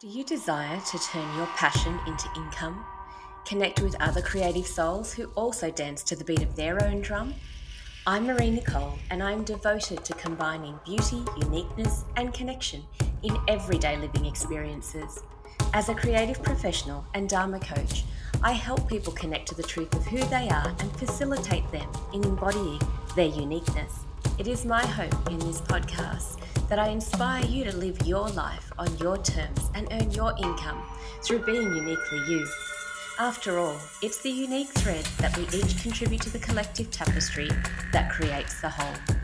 Do you desire to turn your passion into income? Connect with other creative souls who also dance to the beat of their own drum? I'm Marie Nicole, and I'm devoted to combining beauty, uniqueness, and connection in everyday living experiences. As a creative professional and Dharma coach, I help people connect to the truth of who they are and facilitate them in embodying their uniqueness. It is my hope in this podcast that I inspire you to live your life on your terms and earn your income through being uniquely you. After all, it's the unique thread that we each contribute to the collective tapestry that creates the whole.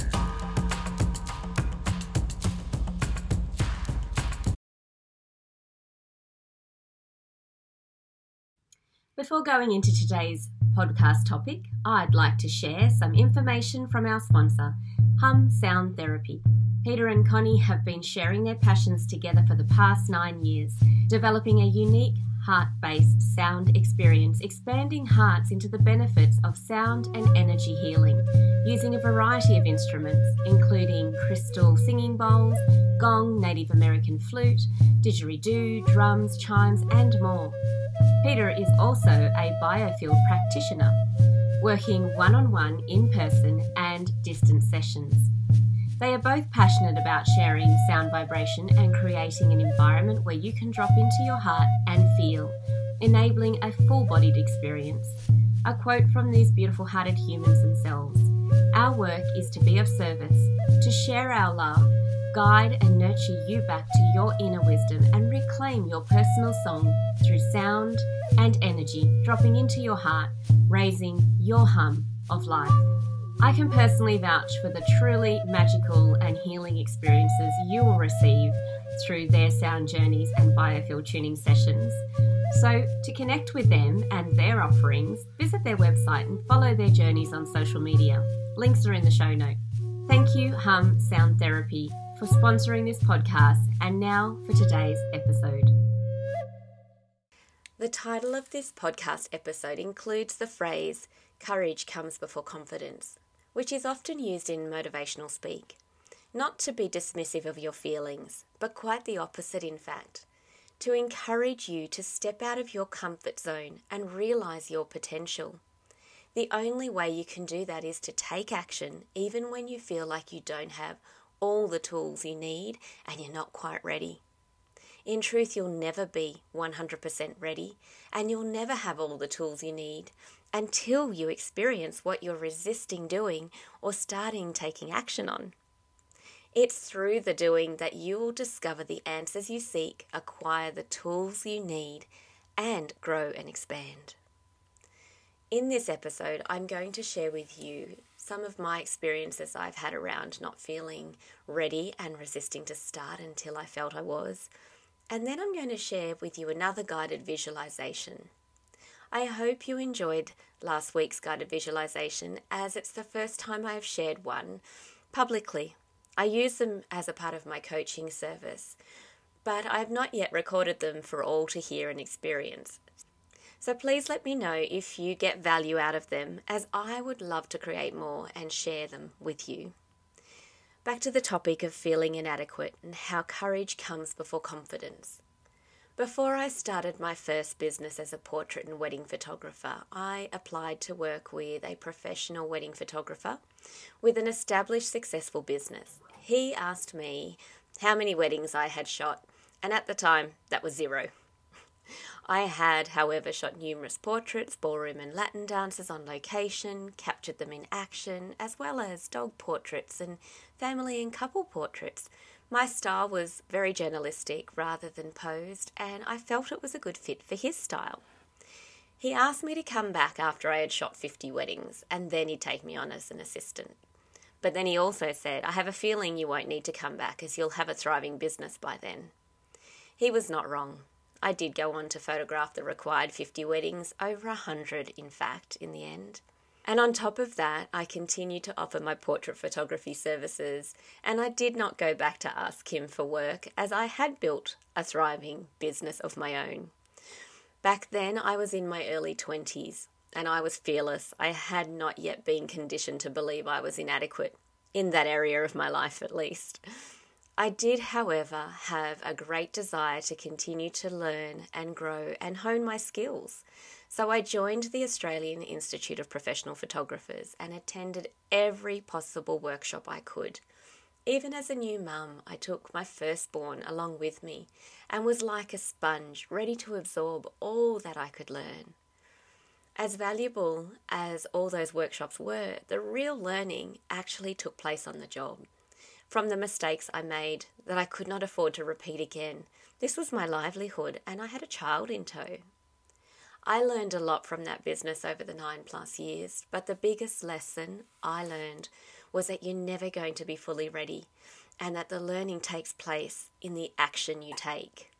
Before going into today's podcast topic, I'd like to share some information from our sponsor, Hum Sound Therapy. Peter and Connie have been sharing their passions together for the past nine years, developing a unique heart based sound experience, expanding hearts into the benefits of sound and energy healing, using a variety of instruments, including crystal singing bowls, gong, Native American flute, didgeridoo, drums, chimes, and more. Peter is also a biofield practitioner, working one on one in person and distance sessions. They are both passionate about sharing sound vibration and creating an environment where you can drop into your heart and feel, enabling a full bodied experience. A quote from these beautiful hearted humans themselves Our work is to be of service, to share our love, guide and nurture you back to your inner wisdom, and reclaim your personal song through sound and energy, dropping into your heart, raising your hum of life. I can personally vouch for the truly magical and healing experiences you will receive through their sound journeys and biofield tuning sessions. So, to connect with them and their offerings, visit their website and follow their journeys on social media. Links are in the show note. Thank you, Hum Sound Therapy, for sponsoring this podcast. And now for today's episode. The title of this podcast episode includes the phrase, Courage comes before confidence which is often used in motivational speak. Not to be dismissive of your feelings, but quite the opposite, in fact. To encourage you to step out of your comfort zone and realize your potential. The only way you can do that is to take action, even when you feel like you don't have all the tools you need and you're not quite ready. In truth, you'll never be 100% ready, and you'll never have all the tools you need until you experience what you're resisting doing or starting taking action on. It's through the doing that you will discover the answers you seek, acquire the tools you need, and grow and expand. In this episode, I'm going to share with you some of my experiences I've had around not feeling ready and resisting to start until I felt I was. And then I'm going to share with you another guided visualization I hope you enjoyed last week's guided visualization as it's the first time I have shared one publicly. I use them as a part of my coaching service, but I have not yet recorded them for all to hear and experience. So please let me know if you get value out of them, as I would love to create more and share them with you. Back to the topic of feeling inadequate and how courage comes before confidence. Before I started my first business as a portrait and wedding photographer, I applied to work with a professional wedding photographer with an established successful business. He asked me how many weddings I had shot, and at the time that was zero. I had, however, shot numerous portraits, ballroom and Latin dances on location, captured them in action, as well as dog portraits and family and couple portraits my style was very journalistic rather than posed, and I felt it was a good fit for his style. He asked me to come back after I had shot 50 weddings, and then he'd take me on as an assistant. But then he also said, I have a feeling you won't need to come back as you'll have a thriving business by then. He was not wrong. I did go on to photograph the required 50 weddings, over a 100 in fact, in the end. And on top of that, I continued to offer my portrait photography services, and I did not go back to ask him for work as I had built a thriving business of my own. Back then, I was in my early 20s and I was fearless. I had not yet been conditioned to believe I was inadequate, in that area of my life at least. I did, however, have a great desire to continue to learn and grow and hone my skills. So I joined the Australian Institute of Professional Photographers and attended every possible workshop I could. Even as a new mum, I took my firstborn along with me and was like a sponge, ready to absorb all that I could learn. As valuable as all those workshops were, the real learning actually took place on the job from the mistakes I made that I could not afford to repeat again. This was my livelihood, and I had a child in tow. I learned a lot from that business over the nine plus years, but the biggest lesson I learned was that you're never going to be fully ready and that the learning takes place in the action you take.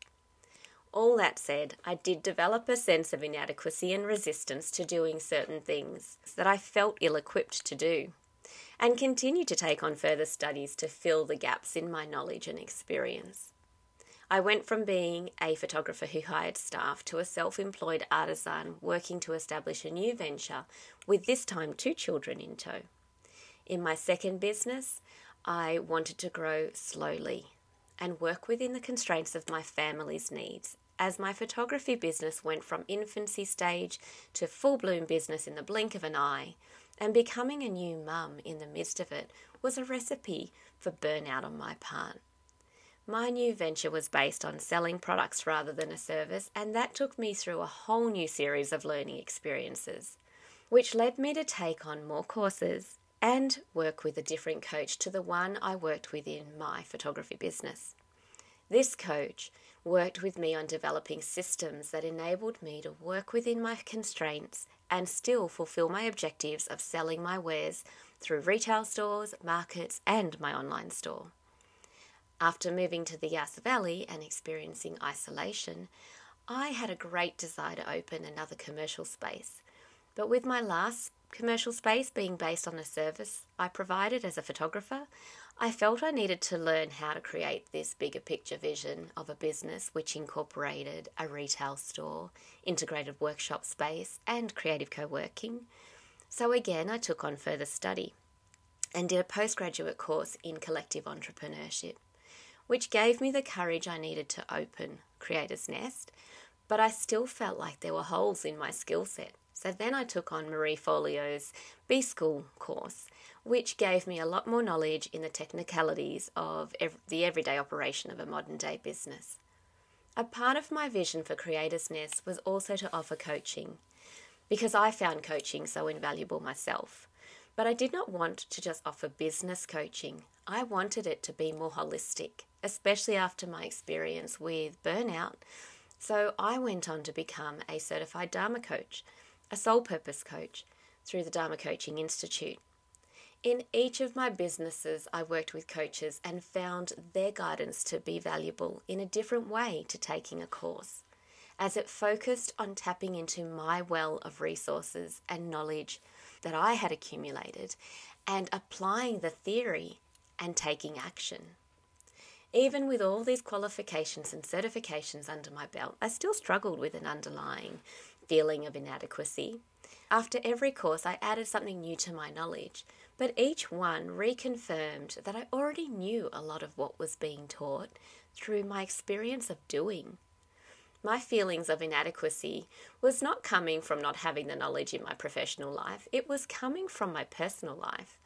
All that said, I did develop a sense of inadequacy and resistance to doing certain things that I felt ill equipped to do and continue to take on further studies to fill the gaps in my knowledge and experience. I went from being a photographer who hired staff to a self employed artisan working to establish a new venture with this time two children in tow. In my second business, I wanted to grow slowly and work within the constraints of my family's needs as my photography business went from infancy stage to full bloom business in the blink of an eye, and becoming a new mum in the midst of it was a recipe for burnout on my part. My new venture was based on selling products rather than a service, and that took me through a whole new series of learning experiences, which led me to take on more courses and work with a different coach to the one I worked with in my photography business. This coach worked with me on developing systems that enabled me to work within my constraints and still fulfill my objectives of selling my wares through retail stores, markets, and my online store. After moving to the Yass Valley and experiencing isolation, I had a great desire to open another commercial space. But with my last commercial space being based on a service I provided as a photographer, I felt I needed to learn how to create this bigger picture vision of a business which incorporated a retail store, integrated workshop space, and creative co working. So again, I took on further study and did a postgraduate course in collective entrepreneurship, which gave me the courage I needed to open Creators Nest, but I still felt like there were holes in my skill set. Then I took on Marie Forleo's B School course which gave me a lot more knowledge in the technicalities of ev- the everyday operation of a modern day business. A part of my vision for Creators Nest was also to offer coaching, because I found coaching so invaluable myself. But I did not want to just offer business coaching. I wanted it to be more holistic, especially after my experience with burnout. So I went on to become a certified Dharma coach, a soul purpose coach, through the Dharma Coaching Institute. In each of my businesses, I worked with coaches and found their guidance to be valuable in a different way to taking a course, as it focused on tapping into my well of resources and knowledge that I had accumulated and applying the theory and taking action. Even with all these qualifications and certifications under my belt, I still struggled with an underlying feeling of inadequacy. After every course, I added something new to my knowledge, but each one reconfirmed that I already knew a lot of what was being taught through my experience of doing. My feelings of inadequacy was not coming from not having the knowledge in my professional life, it was coming from my personal life.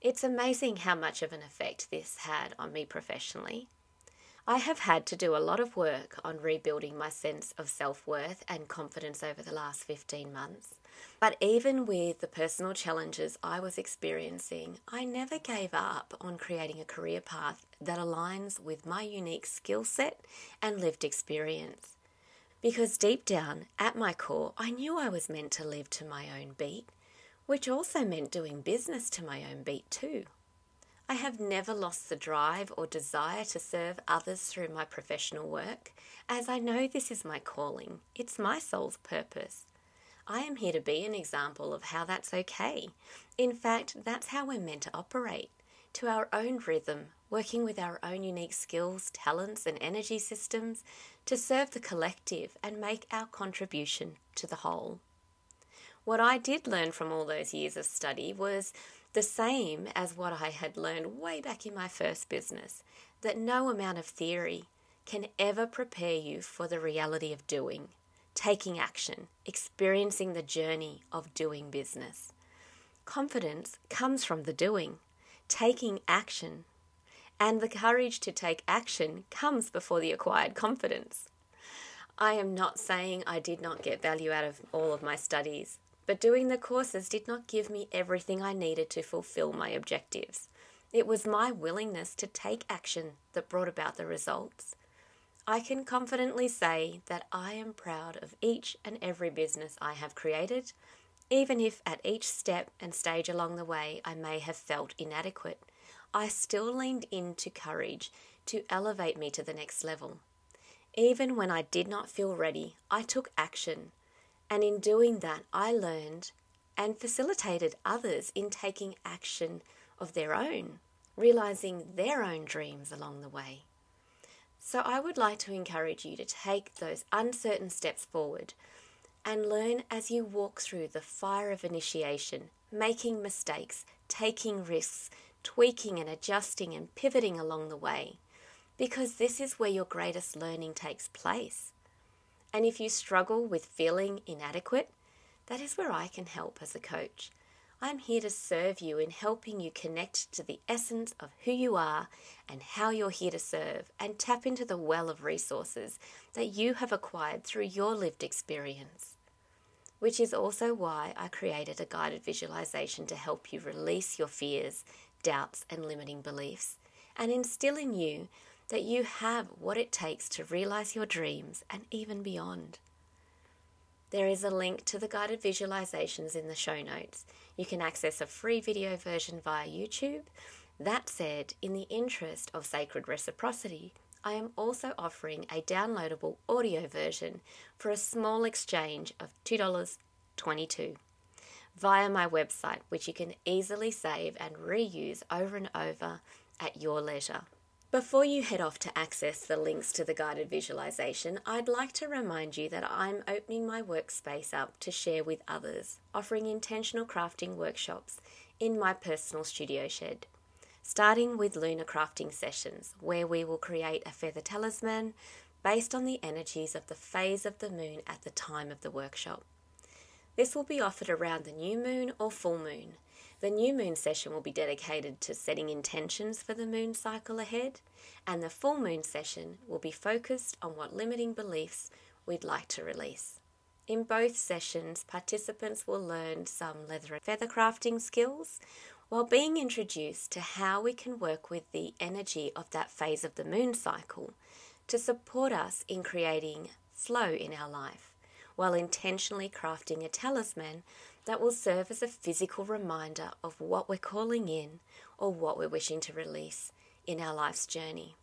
It's amazing how much of an effect this had on me professionally. I have had to do a lot of work on rebuilding my sense of self worth and confidence over the last 15 months. But even with the personal challenges I was experiencing, I never gave up on creating a career path that aligns with my unique skill set and lived experience. Because deep down, at my core, I knew I was meant to live to my own beat, which also meant doing business to my own beat too. I have never lost the drive or desire to serve others through my professional work, as I know this is my calling. It's my soul's purpose. I am here to be an example of how that's okay. In fact, that's how we're meant to operate to our own rhythm, working with our own unique skills, talents, and energy systems to serve the collective and make our contribution to the whole. What I did learn from all those years of study was The same as what I had learned way back in my first business that no amount of theory can ever prepare you for the reality of doing, taking action, experiencing the journey of doing business. Confidence comes from the doing, taking action, and the courage to take action comes before the acquired confidence. I am not saying I did not get value out of all of my studies, but doing the courses did not give me everything I needed to fulfill my objectives. It was my willingness to take action that brought about the results. I can confidently say that I am proud of each and every business I have created, even if at each step and stage along the way I may have felt inadequate. I still leaned into courage to elevate me to the next level. Even when I did not feel ready, I took action. And in doing that, I learned and facilitated others in taking action of their own, realizing their own dreams along the way. So I would like to encourage you to take those uncertain steps forward and learn as you walk through the fire of initiation, making mistakes, taking risks, tweaking and adjusting and pivoting along the way because this is where your greatest learning takes place. And if you struggle with feeling inadequate, that is where I can help as a coach. I'm here to serve you in helping you connect to the essence of who you are and how you're here to serve and tap into the well of resources that you have acquired through your lived experience. Which is also why I created a guided visualization to help you release your fears, doubts, and limiting beliefs and instill in you that you have what it takes to realize your dreams and even beyond. There is a link to the guided visualizations in the show notes. You can access a free video version via YouTube. That said, in the interest of sacred reciprocity, I am also offering a downloadable audio version for a small exchange of $2.22 via my website, which you can easily save and reuse over and over at your leisure. Before you head off to access the links to the guided visualization, I'd like to remind you that I'm opening my workspace up to share with others, offering intentional crafting workshops in my personal studio shed. Starting with lunar crafting sessions, where we will create a feather talisman based on the energies of the phase of the moon at the time of the workshop. This will be offered around the new moon or full moon the new moon session will be dedicated to setting intentions for the moon cycle ahead, and the full moon session will be focused on what limiting beliefs we'd like to release. In both sessions, participants will learn some leather and feather crafting skills while being introduced to how we can work with the energy of that phase of the moon cycle to support us in creating flow in our life while intentionally crafting a talisman that will serve as a physical reminder of what we're calling in or what we're wishing to release in our life's journey.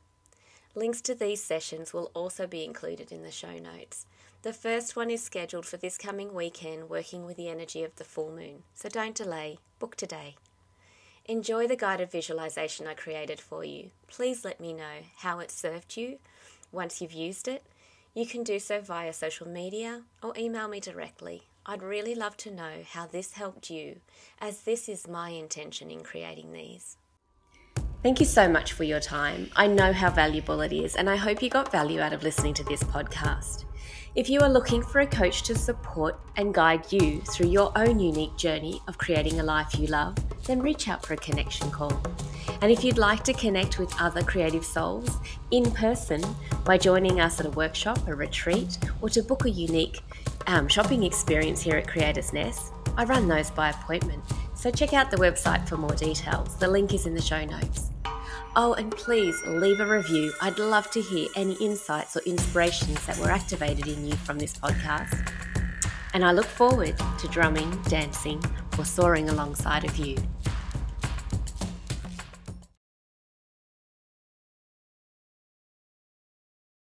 Links to these sessions will also be included in the show notes. The first one is scheduled for this coming weekend, working with the energy of the full moon, so don't delay, book today. Enjoy the guided visualization I created for you. Please let me know how it served you once you've used it. You can do so via social media or email me directly I'd really love to know how this helped you, as this is my intention in creating these. Thank you so much for your time. I know how valuable it is, and I hope you got value out of listening to this podcast. If you are looking for a coach to support and guide you through your own unique journey of creating a life you love, then reach out for a connection call. And if you'd like to connect with other creative souls in person by joining us at a workshop, a retreat, or to book a unique um, shopping experience here at Creators Nest, I run those by appointment. So check out the website for more details. The link is in the show notes. Oh, and please leave a review. I'd love to hear any insights or inspirations that were activated in you from this podcast. And I look forward to drumming, dancing, or soaring alongside of you.